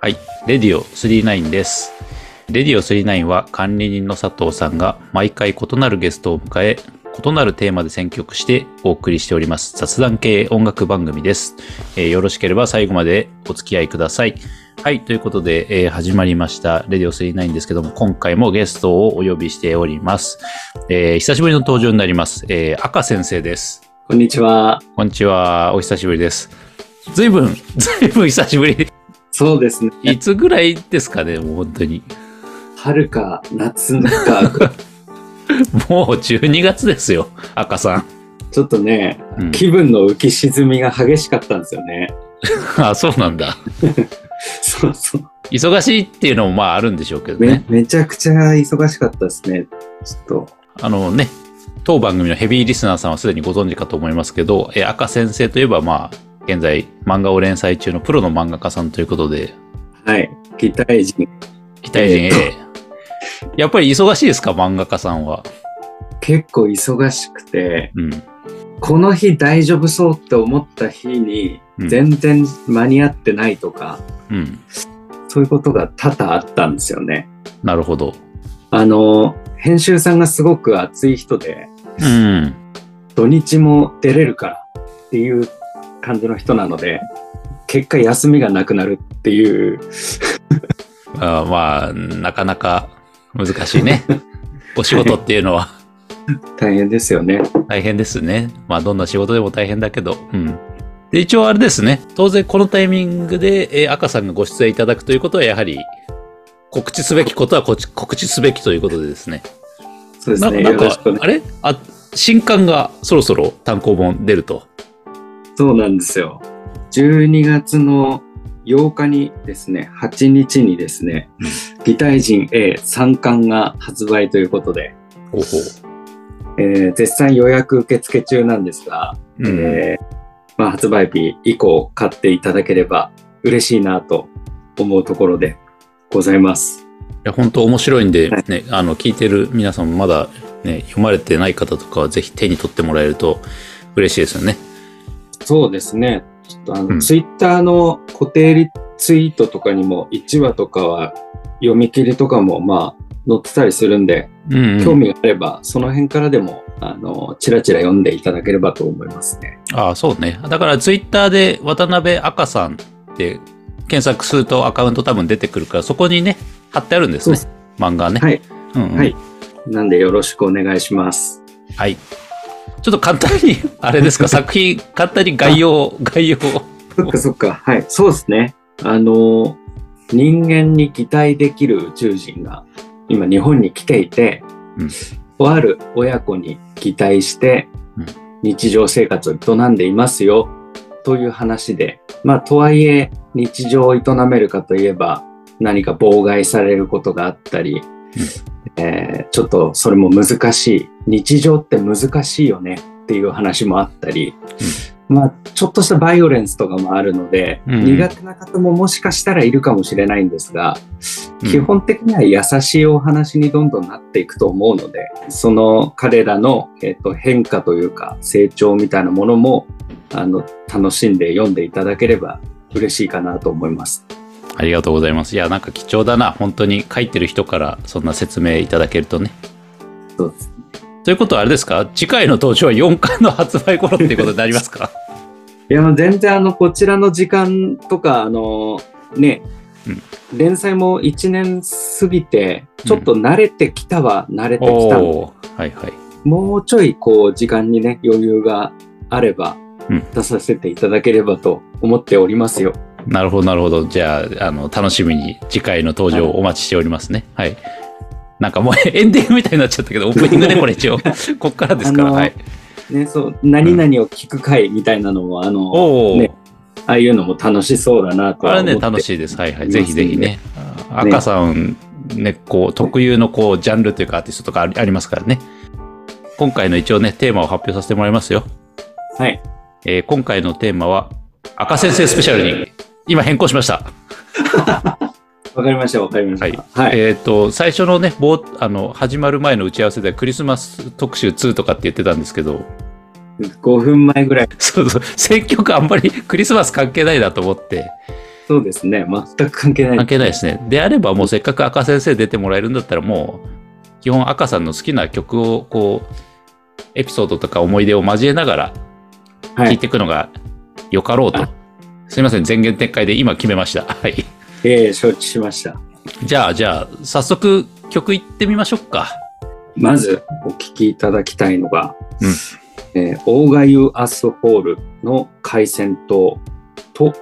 はい。レディオ39です。レディオ39は管理人の佐藤さんが毎回異なるゲストを迎え、異なるテーマで選曲してお送りしております雑談系音楽番組です。えーよろしければ最後までお付き合いください。はい。ということで、えー始まりました。レディオ39ですけども、今回もゲストをお呼びしております。えー久しぶりの登場になります。えー赤先生です。こんにちは。こんにちは。お久しぶりです。ずいぶん、ずいぶん久しぶり。そうですね。いつぐらいですかね、もう本当に。春か夏か、もう12月ですよ、赤さん。ちょっとね、うん気分の浮き沈みが激しかったんですよね。あ、そうなんだ。そうそう。忙しいっていうのもまああるんでしょうけどめね。めちゃくちゃ忙しかったですね。ちょっと。あのね、当番組のヘビーリスナーさんはすでにご存知かと思いますけど、え赤先生といえばまあ、現在漫画を連載中のプロの漫画家さんということで、はい。期待人。期待人 A。やっぱり忙しいですか、漫画家さんは？結構忙しくて、うん。この日大丈夫そうって思った日にうん全然間に合ってないとか、うん。そういうことが多々あったんですよね。なるほど。あの、編集さんがすごく熱い人で、うん。土日も出れるからっていう感じの人なので、結果休みがなくなるっていう、あまあ、なかなか難しいね。お仕事っていうのは。大変ですよね。大変ですね。まあ、どんな仕事でも大変だけど。うん。で、一応あれですね。当然このタイミングで、えー赤さんがご出演いただくということは、やはり、告知すべきことは告知すべきということでですね。そうですね。ななんかよろしくお願いあれ？あ、新刊がそろそろ単行本出ると。そうなんですよ。12月の8日にですね、8日にですね、擬態人 A3 巻が発売ということで、ほうほえー絶賛予約受付中なんですが、う。うん。えーまあ、発売日以降買っていただければ嬉しいなと思うところでございます。いや、本当面白いんで、はいね、あの、聞いてる皆さんもまだね、読まれてない方とかはぜひ手に取ってもらえると嬉しいですよね。そうですね。ちょっとあの、うんツイッターの固定リツイートとかにも1話とかは読み切りとかもまあ載ってたりするんで、うん、うん。興味があればその辺からでもあのチラチラ読んでいただければと思いますね。ああ、そうね。だからツイッターで渡辺赤さんって検索するとアカウント多分出てくるから、そこにね、貼ってあるんですねそ。漫画ね。はい。うんうんはいなんでよろしくお願いします。はい。ちょっと簡単に、あれですか、作品、簡単に概要、概要を。そっかそっか。はい。そうですね。あの、人間に擬態できる宇宙人が今日本に来ていて、うんとある親子に擬態してうん日常生活を営んでいますよという話で、まあとはいえ日常を営めるかといえば何か妨害されることがあったり、えーちょっとそれも難しい。日常って難しいよねっていう話もあったり、まあ、ちょっとしたバイオレンスとかもあるので、うん苦手な方ももしかしたらいるかもしれないんですが、うん基本的には優しいお話にどんどんなっていくと思うので、その彼らの、えっと変化というか成長みたいなものもあの楽しんで読んでいただければ嬉しいかなと思います。ありがとうございます。いや、なんか貴重だな。本当に書いてる人からそんな説明いただけるとね。そうですということはあれですか？次回の登場は4巻の発売頃っていうことになりますか？いや、全然あの、こちらの時間とか、あの、ね、連載も1年過ぎて、ちょっと慣れてきたは慣れてきたんで、おーはいはい。もうちょいこう時間にね余裕があればうん出させていただければと思っておりますよ。なるほど、なるほど。じゃあ、あの、楽しみに次回の登場をお待ちしておりますね。はい。なんかもう エンディングみたいになっちゃったけど、オープニングでこれ一応、こっからですから。はい。ね、そう何々を聞く会みたいなのも、あのねああいうのも楽しそうだなとあれね、楽しいです。はいはい。ぜひぜひね。あ赤さん、ね、こう、特有のこう、ジャンルというかアーティストとかありありますからね。今回の一応ね、テーマを発表させてもらいますよ。はい。えー今回のテーマは、赤先生スペシャルに、今変更しました。わかりました、わかりました。はい。えっ、と、最初のね、冒あの、始まる前の打ち合わせではクリスマス特集2とかって言ってたんですけど、5分前ぐらい。そうそう、選曲あんまり クリスマス関係ないなと思って、そうですね。全く関係ない。関係ないですね。であればもうせっかく赤先生出てもらえるんだったらもう、基本赤さんの好きな曲をこう、エピソードとか思い出を交えながらはい。聞いていくのがよかろうと。あすいません、前言撤回で今決めました。はい。ええ承知しました。じゃあ、じゃあ、早速曲いってみましょうか。まずお聞きいただきたいのが、うんえーオーガユアスホールの海鮮島と、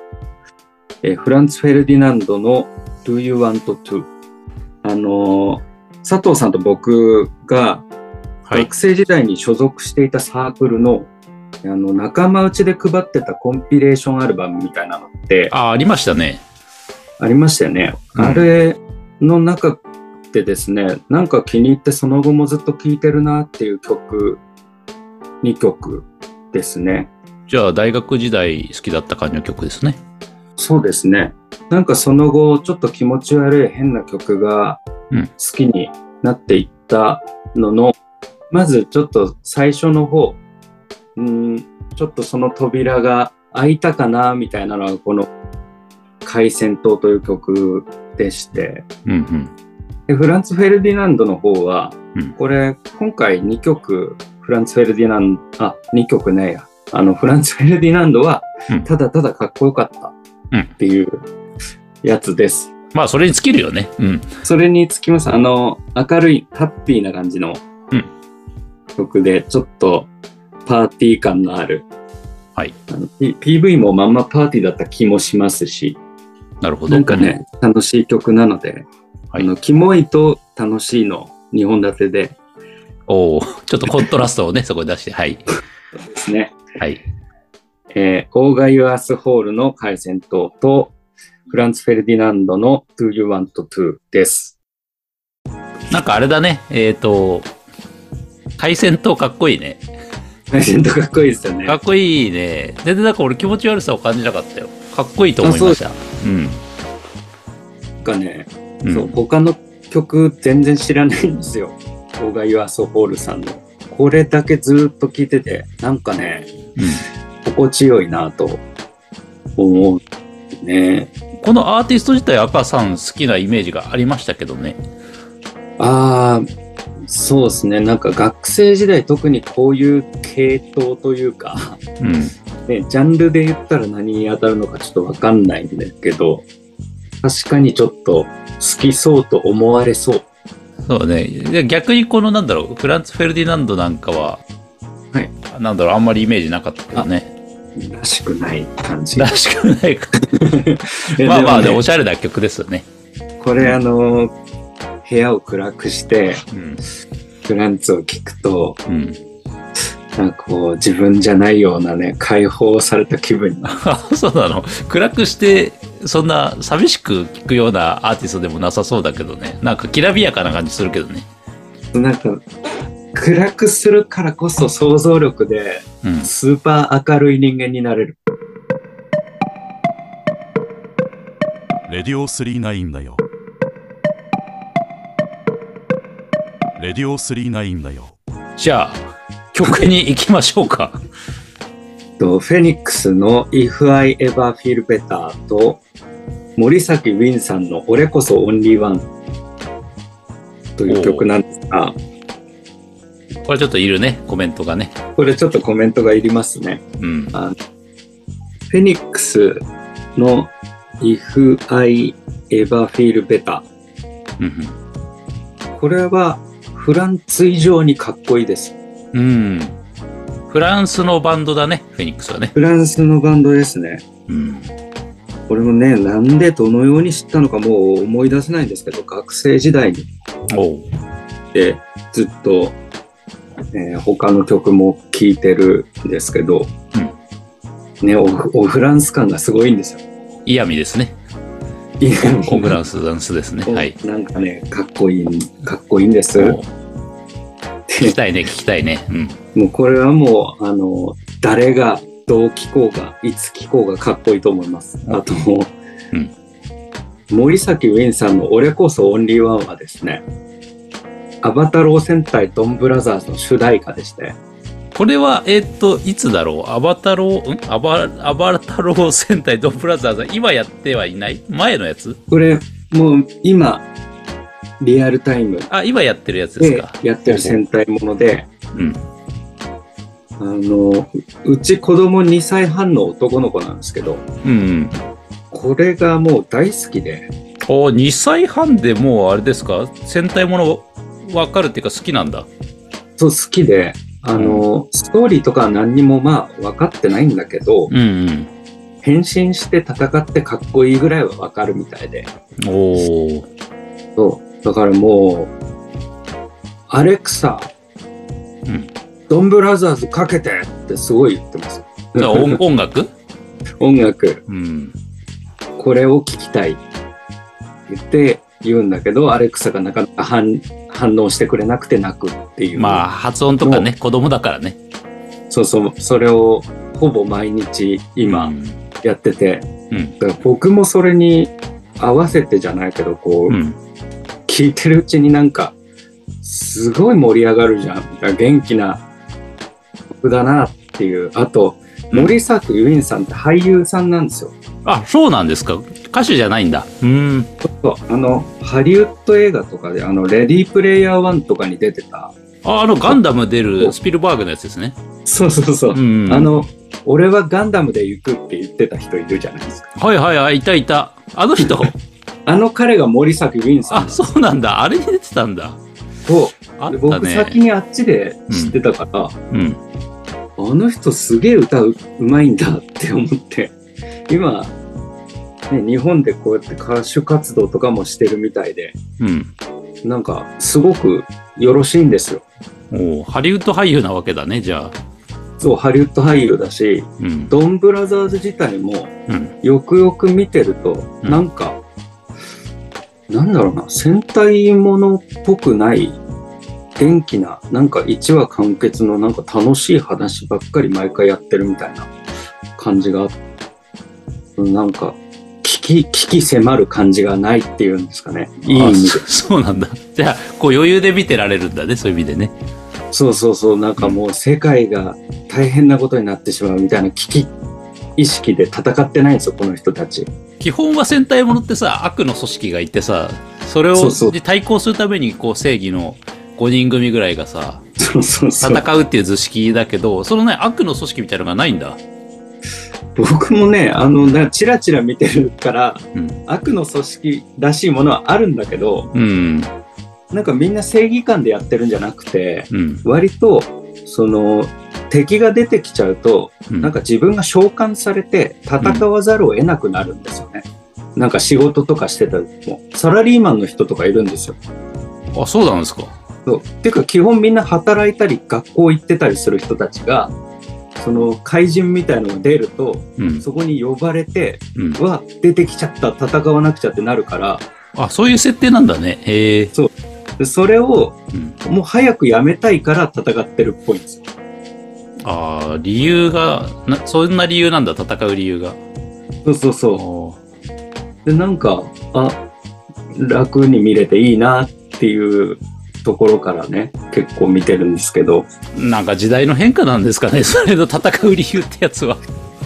えーフランツ・フェルディナンドの Do You Want To? あのー佐藤さんと僕がはい学。生時代に所属していたサークルの、あの仲間内で配ってたコンピレーションアルバムみたいなのってあ、ありましたね。ありましたよね。うんあれの中でですね、なんか気に入ってその後もずっと聴いてるなっていう曲、2曲ですね。じゃあ、大学時代好きだった感じの曲ですね。そうですね。なんかその後、ちょっと気持ち悪い変な曲がうん好きになっていったのの、まずちょっと最初の方、うーん、ちょっとその扉が開いたかなみたいなのがこの海鮮島という曲でして、うんうん。でフランツ・フェルディナンドの方は、うんこれ今回2曲フランツ・フェルディナンド、あ、2曲ねえや。あの、フランツ・フェルディナンドはうん、ただただかっこよかったっていうやつです。まあ、それに尽きるよね。うん。それにつきます。あの、明るい、ハッピーな感じのうん曲で、ちょっとパーティー感のある。はい。PV もまんまパーティーだった気もしますし、なるほど。なんかね、楽しい曲なので、はいあの、キモいと楽しいの2本立てでおおちょっとコントラストをね、そこに出して。はい。ですね。はい。えーオーガユアスホールの海鮮島と、フランツ・フェルディナンドの Do You Want To です。なんかあれだね。えっ、と、海鮮島かっこいいね。海鮮島かっこいいですよねか。っこいいね。全然なんか俺気持ち悪さを感じなかったよ。かっこいいと思いました。うん。なんかね、うんそう、他の曲全然知らないんですよ。オーガユアスホールさんの。これだけずっと聴いてて、なんかね、心地よいなと思うね。このアーティスト自体赤さん好きなイメージがありましたけどね。ああ、そうですね。なんか学生時代特にこういう系統というか、うん。ね、ジャンルで言ったら何に当たるのかちょっとわかんないんですけど、確かにちょっと好きそうと思われそう。そうだね。で逆にこのなんだろう、フランツ・フェルディナンドなんかは、はい。なんだろう、あんまりイメージなかったけどね。らしくない感じ。らしくないか。えまあまあ、ねもおしゃれな曲ですよね。これあの、部屋を暗くして、うん。フランツを聞くと、うん。なんかこう、自分じゃないようなね、解放された気分 そうなの。暗くして、そんな寂しく聴くようなアーティストでもなさそうだけどね。なんかきらびやかな感じするけどね。なんか、暗くするからこそ想像力で、うん。スーパー明るい人間になれる。レディオ39だよ。レディオ39だよ。じゃあ、曲に行きましょうか。とフェニックスの If I Ever Feel Better と森崎ウィンさんの俺こそオンリーワンという曲なんですが、これちょっといるね、コメントがね。これちょっとコメントがいりますね。うん。あのフェニックスの If I Ever Feel Better うんこれはフランツ以上にかっこいいです。うん。うん。フランスのバンドだね、フェニックスはね。フランスのバンドですね。うん。これもね、なんでどのように知ったのかもう思い出せないんですけど、学生時代におう。でずっと、えー他の曲も聴いてるんですけど、ねお、おフランス感がすごいんですよ。イヤミですね。オフランスダンスですね。はい。なんかね、かっこいい、かっこいいんです。聞きたいね、聞きたいね。うん。もうこれはもう、あの、誰がどう聴こうが、いつ聴こうがかっこいいと思います。あと、うん。森崎ウィンさんの俺こそオンリーワンはですね、アバタロー戦隊ドンブラザーズの主題歌でして、これは、えーっと、いつだろう？アバタロー、ん？アバ、アバタロー戦隊ドンブラザーズ、今やってはいない？前のやつ？これ、もう今、リアルタイムあ、今やってるやつですでか。やってる戦隊もので、うん。あの、うち子供2歳半の男の子なんですけど、うんうん。これがもう大好きで、お2歳半でもうあれですか？戦隊もの分かるっていうか好きなんだ。そう好きで、あの、ストーリーとかは何にもまあ分かってないんだけど、うんうん。変身して戦ってかっこいいぐらいは分かるみたいで、おー。だからもう、アレクサ、うんドンブラザーズかけてってすごい言ってます。音音楽？音楽、うん。これを聞きたいって言って言うんだけど、アレクサがなかなか反反応してくれなくて泣くっていう。まあ、発音とかね、子供だからね。そうそう、それをほぼ毎日今うん。やってて、うん。だから僕もそれに合わせてじゃないけど、こう、うん。聞いてるうちになんか、すごい盛り上がるじゃん。元気な曲だなっていう。あと、うん森作ユインさんって俳優さんなんですよ。あ、そうなんですか。歌手じゃないんだ。うん。そうあの、ハリウッド映画とかで、あの、レディープレイヤー1とかに出てた。あ、あの、ガンダム出るスピルバーグのやつですね。そうそうそう。うん。あ、の、俺はガンダムで行くって言ってた人いるじゃないですか。はいはいはい、いたいた。あの人。あの彼が森作ユインさんなあ、そうなんだ。あれに出てたんだ。そうあったで僕ね。先にあっちで知ってたから、うん。あの人すげえ歌ううまいんだって思って、今、ね、日本でこうやって歌手活動とかもしてるみたいで、うん。なんかすごくよろしいんですよ。おーハリウッド俳優なわけだね、じゃあ。そう、ハリウッド俳優だし、うん。ドンブラザーズ自体もうん。よくよく見てると、うんなんか、なんだろうな、戦隊ものっぽくない、元気な、なんか一話完結のなんか楽しい話ばっかり毎回やってるみたいな感じがあって、なんか、危機、危機迫る感じがないっていうんですかね。いい意あ味で。そ そうなんだ。じゃあ、こう余裕で見てられるんだね、そういう意味でね。そうそうそう、なんかもう世界が大変なことになってしまうみたいな危機意識で戦ってないんですよ、この人たち。基本は戦隊ものってさ、悪の組織がいてさ、それをそうそうに対抗するためにこう正義の5人組ぐらいがさ。戦うっていう図式だけど、そのね、悪の組織みたいなのがないんだ。僕もね、あの、なチラチラ見てるから、うん。悪の組織らしいものはあるんだけど、うん。なんかみんな正義感でやってるんじゃなくて、うん。割と、その、敵が出てきちゃうと、うんなんか自分が召喚されて戦わざるを得なくなるんですよね。なんか仕事とかしてた時も、サラリーマンの人とかいるんですよ。あ、そうなんですか。そう。ていうか基本みんな働いたり学校行ってたりする人たちが、その怪人みたいのが出ると、うん。そこに呼ばれて、うん。うわ、出てきちゃった、戦わなくちゃってなるから、あ、そういう設定なんだね。へえ。でそれをうん。もう早くやめたいから戦ってるっぽいんですよ。ああ、理由がな、そんな理由なんだ、戦う理由が。そうそうそおう。で、なんか、あ、楽に見れていいなっていうところからね、結構見てるんですけど、なんか時代の変化なんですかね、それの戦う理由ってやつは。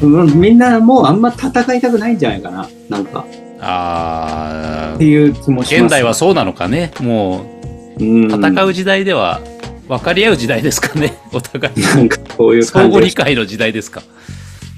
うんみんなもうあんま戦いたくないんじゃないかな、なんか、あっていう気もします。現代はそうなのかね。もうん、う、戦う時代では、分かり合う時代ですかね、お互い。なんかそういう相互理解の時代ですか。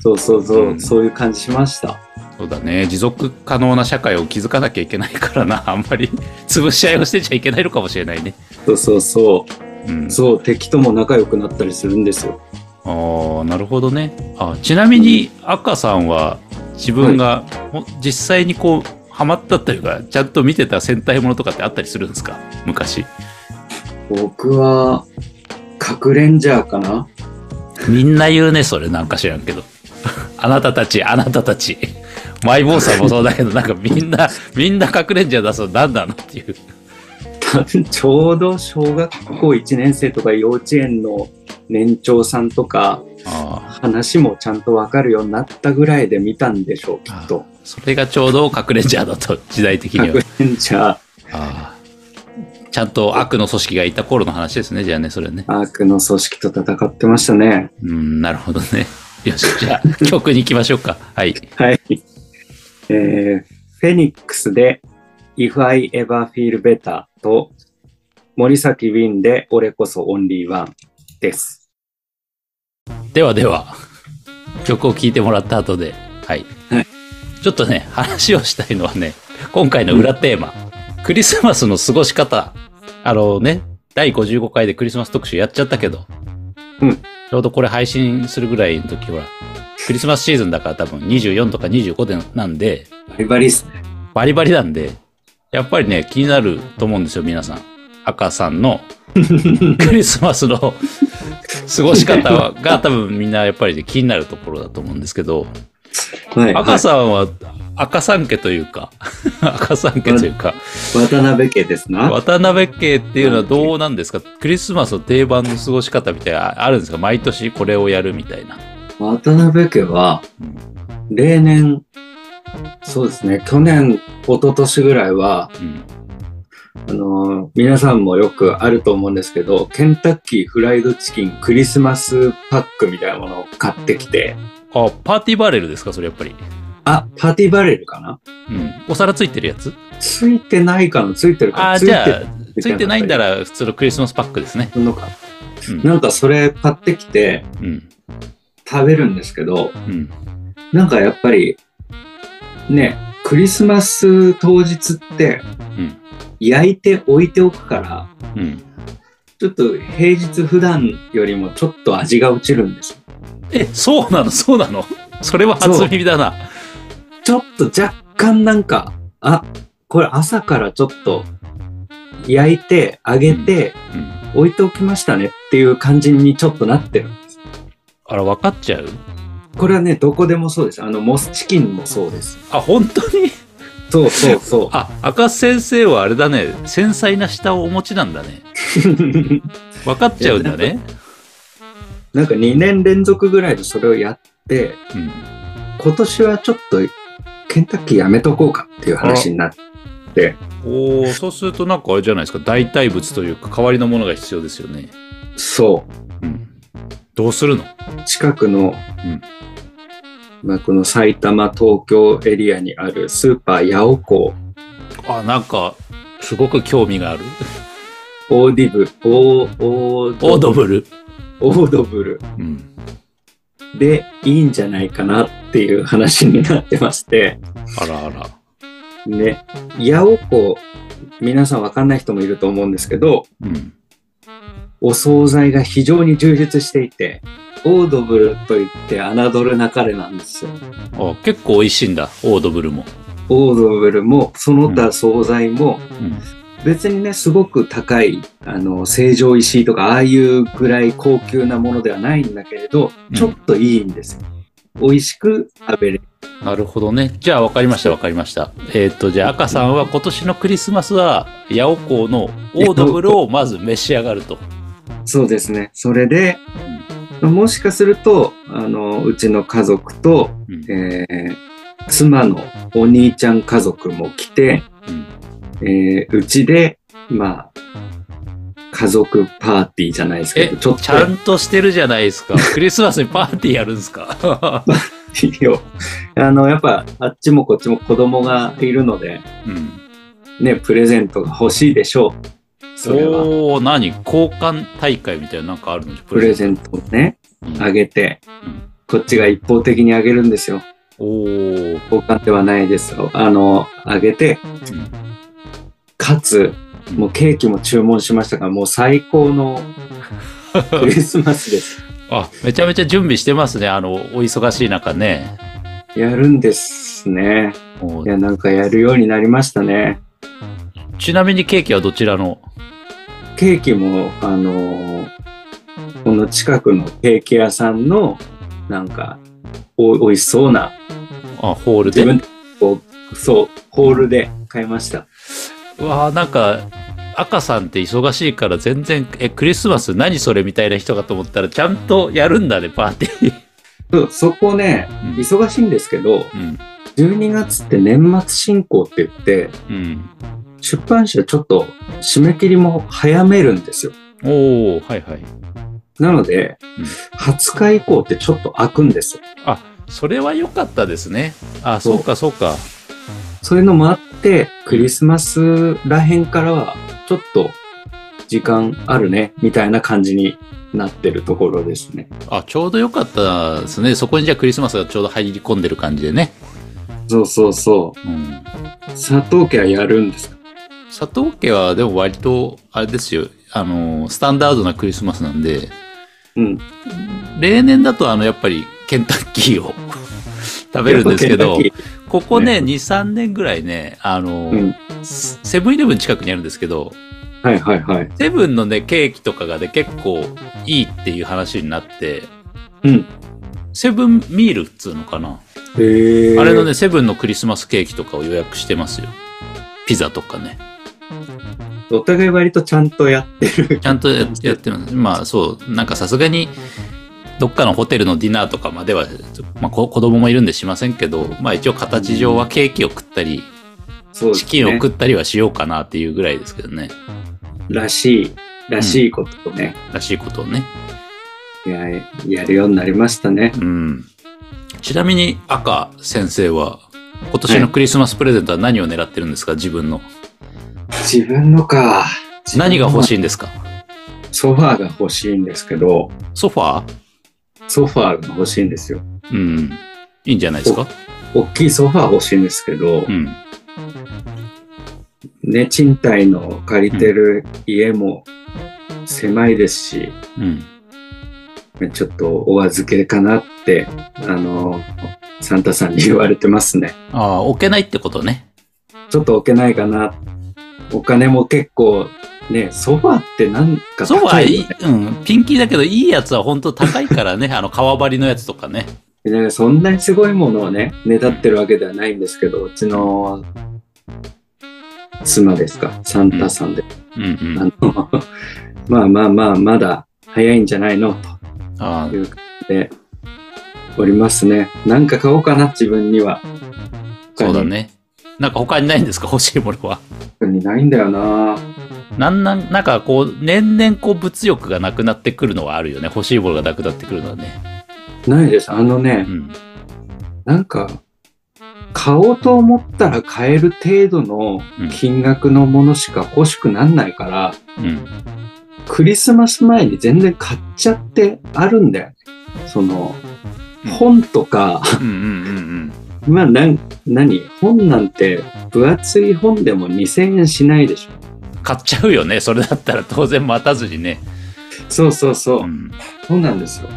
そうそうそう、うんそういう感じしました。そうだね。持続可能な社会を築かなきゃいけないからな。あんまり潰し合いをしてちゃいけないのかもしれないね。そうそうそう。うん。そう、敵とも仲良くなったりするんですよ。ああ、なるほどね。あちなみに、赤さんは自分が、ほ実際にこう、ハマったというか、ちゃんと見てた戦隊ものとかってあったりするんですか？昔。僕は、核レンジャーかな？みんな言うね、それなんか知らんけど。あなたたち、あなたたち。マイボーさんもそうだけど、なんかみんな、みんな隠れんじゃ出すの何なのっていう。ちょうど小学校1年生とか幼稚園の年長さんとかあ話もちゃんとわかるようになったぐらいで見たんでしょうきっと。それがちょうど隠れんじゃだと、時代的には核。レンジャーあちゃんと悪の組織がいた頃の話ですね、じゃあね、それね。悪の組織と戦ってましたね。うん、なるほどね。よし、じゃあ、曲に行きましょうか。はい。はい。えー、フェニックスで If I Ever Feel Better と森崎ウィンで俺こそオンリーワンです。ではでは、曲を聴いてもらった後で、はい。はいちょっとね、話をしたいのはね、今回の裏テーマ、クリスマスの過ごし方。あのね、第55回でクリスマス特集やっちゃったけど、うんちょうどこれ配信するぐらいの時、ほら、クリスマスシーズンだから多分24とか25でなんで、バリバリっすね。バリバリなんで、やっぱりね、気になると思うんですよ、皆さん。赤さんの クリスマスの過ごし方はが多分みんなやっぱりね気になるところだと思うんですけど、はい。赤さんは赤三家というか、赤三家というか、渡辺家ですな。渡辺家っていうのはどうなんですか？クリスマスの定番の過ごし方みたいなあるんですか？毎年これをやるみたいな。渡辺家はうん例年、そうですね、去年、一昨年ぐらいは、うん。あのー皆さんもよくあると思うんですけど、ケンタッキーフライドチキンクリスマスパックみたいなものを買ってきて、あ、パーティーバレルですかそれやっぱり。あ、パーティーバレルかな？うん。お皿ついてるやつ？ついてないかなついてるかな？あ、じゃあ、ついてないんだら。ら普通のクリスマスパックですね。のかうん。なんかそれ買ってきてうん。食べるんですけど、うん。なんかやっぱり、ね、クリスマス当日ってうん。焼いて置いておくから、うん。ちょっと平日普段よりもちょっと味が落ちるんですよ。え、そうなの？そうなの？それは初耳だな。ちょっと若干なんか、あ、これ朝からちょっと焼いて揚げてうん。置いておきましたねっていう感じにちょっとなってるんです。あら、分かっちゃう？これはね、どこでもそうです。あの、モスチキンもそうです。あ、本当に？そうそうそあ、赤先生はあれだね。繊細な舌をお持ちなんだね。う。分かっちゃうんだね。なんか2年連続ぐらいでそれをやって、うん。今年はちょっとケンタッキーやめとこうかっていう話になって、おー、そうするとなんかあれじゃないですか。代替物というか代わりのものが必要ですよね。そうん。どうするの？う、近くの、うんまあ、この埼玉、東京エリアにあるスーパーヤオコー、あ、なんか、すごく興味がある。オーディブ、オー、オーオードブル。オードブルうん。でいいんじゃないかなっていう話になってまして、あらあら。ね、ヤオコー、皆さんわかんない人もいると思うんですけど、うん。お惣菜が非常に充実していて、オードブルといって侮るなかれなんですよ。あ、結構美味しいんだ。オードブルも。オードブルも、その他惣菜も、うん。別にね、すごく高い、あの、成城石井とか、ああいうぐらい高級なものではないんだけれどうん、ちょっといいんですよ。美味しく食べれる。なるほどね。じゃあ分かりました分かりました。えっ、と、じゃあ赤さんは今年のクリスマスは、ヤオコーのオードブルをまず召し上がると。そうですね。それで、もしかすると、あの、うちの家族と、うん。えー妻のお兄ちゃん家族も来て、うんえーうちで、まあ、家族パーティーじゃないですけえど、ちょっとちゃんとしてるじゃないですか。クリスマスにパーティーやるんですか？あの、やっぱ、あっちもこっちも子供がいるので、うん。ね、プレゼントが欲しいでしょう。それは。おー、何？交換大会みたいななんかあるの？プレゼントをね、うんあげてうん、こっちが一方的にあげるんですよ。おー。交換ではないですよ。あの、あげて、うんかつ、もうケーキも注文しましたから、もう最高の クリスマスです。あ、めちゃめちゃ準備してますね。あの、お忙しい中ね。やるんですね。おいや、なんかやるようになりましたね。ちなみにケーキはどちらの？ケーキも、あのーこの近くのケーキ屋さんの、なんか、お美味しそうな、あ、ホールで？自分でこう、そう、ホールで買いました。うわあなんか、赤さんって忙しいから全然、え、クリスマス何それみたいな人かと思ったら、ちゃんとやるんだね、パーティー。そうそこね、うん忙しいんですけど、うん。12月って年末進行って言って、うん。出版社ちょっと締め切りも早めるんですよ。おおはいはい。なので、うん20日以降ってちょっと開くんですよ。それは良かったですね。あ、そうかそうか。そういうのもあって、クリスマスらへんからは、ちょっと時間あるね、みたいな感じになってるところですね。あ、ちょうど良かったですね。そこにじゃあクリスマスがちょうど入り込んでる感じでね。そうそうそうん。う。佐藤家はやるんですか？佐藤家はでも割と、あれですよ。あの、スタンダードなクリスマスなんで、うん。例年だとあの、やっぱりケンタッキーを 食べるんですけどここね、2、3年ぐらいね、あの、ーうん。セブンイレブン近くにあるんですけど、はいはいはい。セブンのね、ケーキとかがね、結構いいっていう話になって、うん。セブンミールっつうのかな。へえ。あれのね、セブンのクリスマスケーキとかを予約してますよ。ピザとかね。お互い割とちゃんとやってる。ちゃんとややってます。まあそう、なんかさすがに、どっかのホテルのディナーとかまでは、まあこ子供もいるんでしませんけど、まあ一応形上はケーキを食ったり、そうですね。チキンを食ったりはしようかなっていうぐらいですけどね。らしい、らしいことをね、らしいことをね。や、やるようになりましたね。うん。ちなみに赤先生は、今年のクリスマスプレゼントは何を狙ってるんですか？自分の。自分のか。何が欲しいいんですか？ソファーが欲しいんですけど、ソファー？ソファーが欲しいんですよ。うん。いいんじゃないですか？大きいソファー欲しいんですけど、うん。ね、賃貸の借りてる家も狭いですし、うん。ちょっとお預けかなって、あの、サンタさんに言われてますね。ああ、置けないってことね。ちょっと置けないかな。お金も結構、ね、ソファーってなんかソファーいいうん。ピンキーだけど、いいやつは本当高いからね。あの、革張りのやつとかね。ねそんなにすごいものをね、ねだってるわけではないんですけど、うちの妻ですか、サンタさんで。うんうん。あの まあまあまあ、まだ早いんじゃないの？あという感じでおりますね。なんか買おうかな、自分には。あ、そうだ。ね。なんか他にないんですか？欲しいものは。ないんだよな。なんなん、なんかこう、年々こう物欲がなくなってくるのはあるよね。欲しいものがなくなってくるのはね。ないです。あのねう、ん。なんか、買おうと思ったら買える程度の金額のものしか欲しくなんないから、うん。クリスマス前に全然買っちゃってあるんだよね。その、本とか、うんうんうんまあ、なん、何？本なんて分厚い本でも2000円しないでしょ。うん。買っちゃうよね。それだったら当然待たずにね。そうそうそうう。ん。そうなんですよ。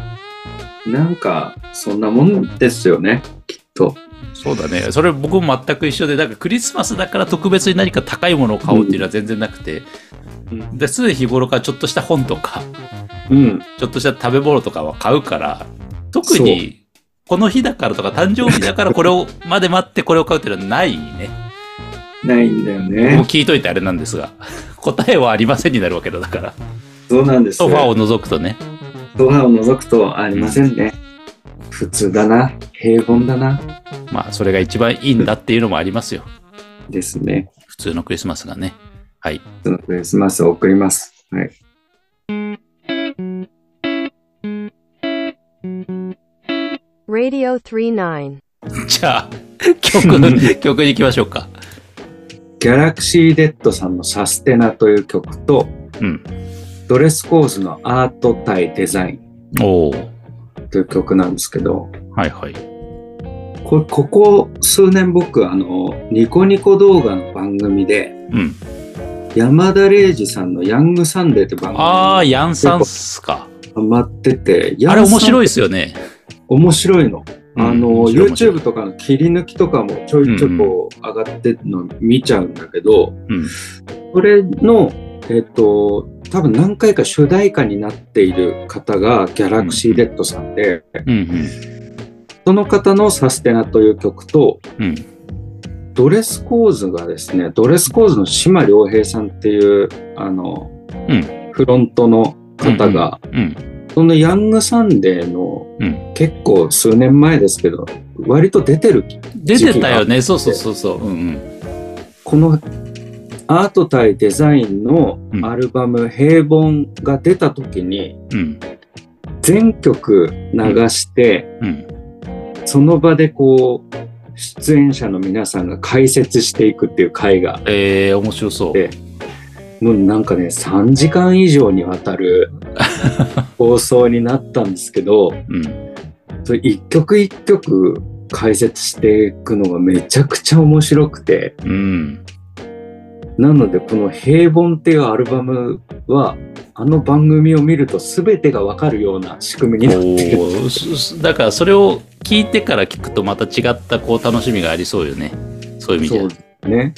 なんか、そんなもんですよね。きっと。そうだね。それ僕も全く一緒で、なんかクリスマスだから特別に何か高いものを買おうっていうのは全然なくて、うん。で、常日頃からちょっとした本とか、うん。ちょっとした食べ物とかは買うから、特にこの日だからとか誕生日だからこれを、まで待ってこれを買うっていうのはないね。ないんだよもうね。聞いといてあれなんですが、答えはありませんになるわけだだから。そうなんですよ。ソファーを除くとね。ソファーを除くとありませんね。普通だな。平凡だな。まあ、それが一番いいんだっていうのもありますよ。ですね。普通のクリスマスがね。はい。そのクリスマスを送ります。はい。Radio 39. じゃあ、曲、曲に行きましょうか。ギャラクシーデッドさんのサステナという曲と、うん。ドレスコーズのアート対デザインおおという曲なんですけど、はいはい。こここ数年僕、あの、ニコニコ動画の番組で、うん。山田玲司さんのヤングサンデーって番組ああ、にヤンさんっすか。ハマってて、あれ面白いいですよね。面白いの。あの、うん YouTube とかの切り抜きとかもちょいちょいこう上がってるの見ちゃうんだけど、うん。これの、えっと、多分何回か主題歌になっている方がギャラクシーデッドさんで、うんその方のサステナという曲と、うん。うん。ドレスコーズがですね、ドレスコーズの志磨遼平さんっていう、あの、うんフロントの方が、うん。そのヤングサンデーのうん。結構数年前ですけど、割と出てる出てたよね。そうそうそうそう。うんうん。このアート対デザインのアルバム「平凡」が出た時にうん。全曲流して、うん。その場でこう出演者の皆さんが解説していくっていう回がえー、面白そう。でもうなんかね3時間以上にわたる 放送になったんですけどうん。それ一曲一曲解説していくのがめちゃくちゃ面白くてうん。なのでこの「平凡」っていうアルバムはあの番組を見ると全てがわかるような仕組みになってるだからそれを聞いてから聞くとまた違ったこう楽しみがありそうよね。そういう意味そうで。ですね。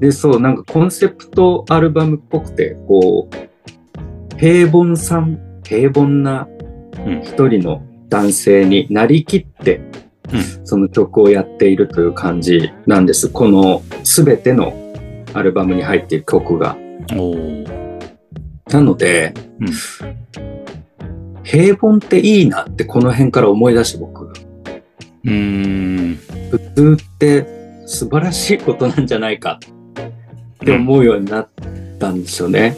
で、そう、なんかコンセプトアルバムっぽくて、こう、平凡さん、平凡なうん一人の男性になりきって、うその曲をやっているという感じなんです。この全てのアルバムに入っている曲が。なので、うん平凡っていいなってこの辺から思い出して僕が。うーん。普通って素晴らしいことなんじゃないかって思うようになったんですよね。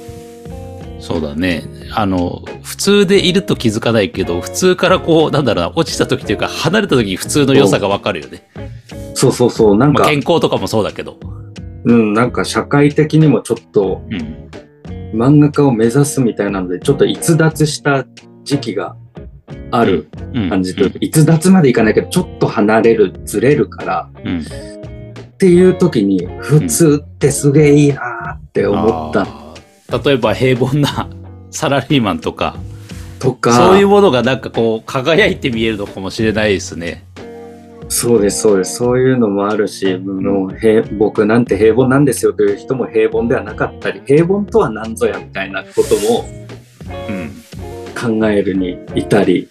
そうだね。あの、普通でいると気づかないけど、普通からこう、なんだろうな、落ちた時というか、離れた時に普通の良さがわかるよね。そうそうそう、なんか、まあ、健康とかもそうだけど。うん、なんか社会的にもちょっとうん。漫画家を目指すみたいなので、ちょっと逸脱した時期があるうん。感じというか、逸脱までいかないけど、ちょっと離れる、ずれるから、うん。っていう時に、普通ってすげえいいなって思ったあー例えば平凡なサラリーマンとか、とか、そういうものがなんかこう、輝いて見えるのかもしれないですね。そうです、そうです。そういうのもあるし、もう平僕なんて平凡なんですよという人も平凡ではなかったり、平凡とは何ぞやみたいなこともうん。考えるにいたり、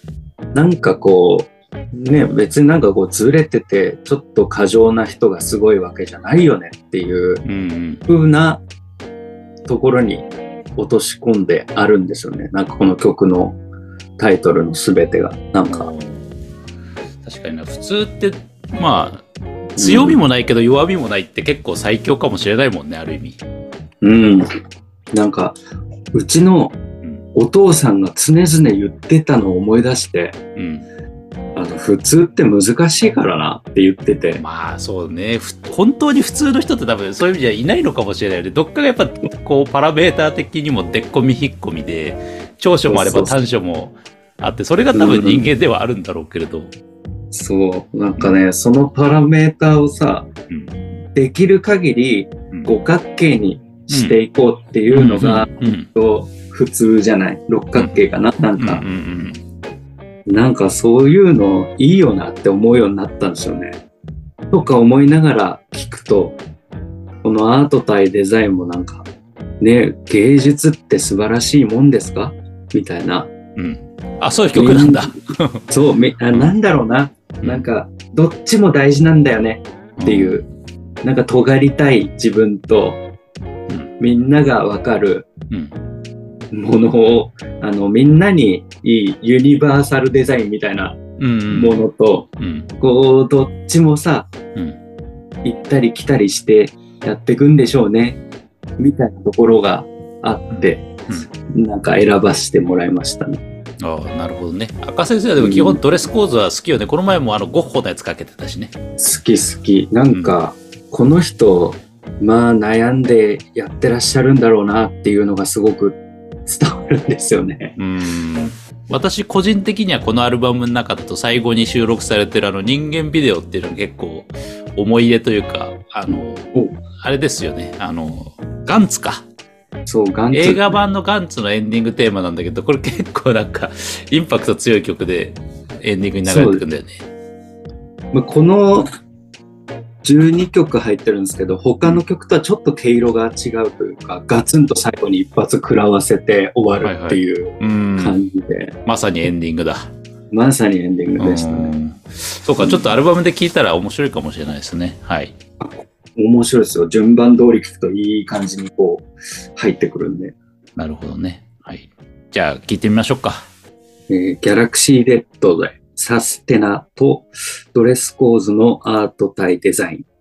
なんかこう、ね、別になんかこうずれてて、ちょっと過剰な人がすごいわけじゃないよねっていう。風なところに落とし込んであるんですよね。なんかこの曲のタイトルのすべてが。なんか、確かにな普通ってまあ強みもないけど弱みもないって結構最強かもしれないもんねある意味。うん。なんか、うちのうんお父さんが常々言ってたのを思い出して、うん、あの、普通って難しいからなって言ってて、まあそうね。ふ本当に普通の人って多分そういう意味じゃいないのかもしれないよね。どっかがやっぱこうパラメーター的にもでっこみ引っ込みで長所もあれば短所もあってそれが多分人間ではあるんだろうけれど。そう、なんかね、そのパラメーターをさ、うんできる限りうん。五角形にしていこうっていうのが、うん。普通じゃない？六角形かな、なんか。うんうんう、んなんかそういうのいいよなって思うようになったんですよね。とか思いながら聞くと、このアート対デザインもなんか、ね、芸術って素晴らしいもんですか？みたいな。うんあそういう曲なんだ。そう、みあなんだろうな。なんか、どっちも大事なんだよねっていう、なんか尖りたい自分と、うんみんながわかるうんものを、あの、みんなにいいユニバーサルデザインみたいなうんうんものと、うんこう、どっちもさ、うん行ったり来たりしてやっていくんでしょうね、みたいなところがあって、なんか選ばせてもらいましたね。ああなるほどね。赤先生はでも基本ドレスコーズは好きよね。この前もあのゴッホのやつかけてたしね。好き好き。なんか、この人、まあ悩んでやってらっしゃるんだろうなっていうのがすごく伝わるんですよね。うん私個人的にはこのアルバムの中だと最後に収録されてるあの人間ビデオっていうのが結構思い入れというか、あのお、あれですよね。あの、ガンツか。そう、ガンツ映画版のガンツのエンディングテーマなんだけど、これ結構なんかインパクト強い曲でエンディングに流れてくんだよね。まあこの12曲入ってるんですけど、他の曲とはちょっと毛色が違うというか、ガツンと最後に一発食らわせて終わるっていううん。感じで、まさにエンディングだ。まさにエンディングでしたね。うんそうか、ちょっとアルバムで聴いたら面白いかもしれないですね。はい。面白いですよ。順番通り聞くといい感じにこう入ってくるんで。なるほどね。はい。じゃあ、聞いてみましょうか。えーギャラクシーレッドでサステナとドレスコーズのアート対デザイン。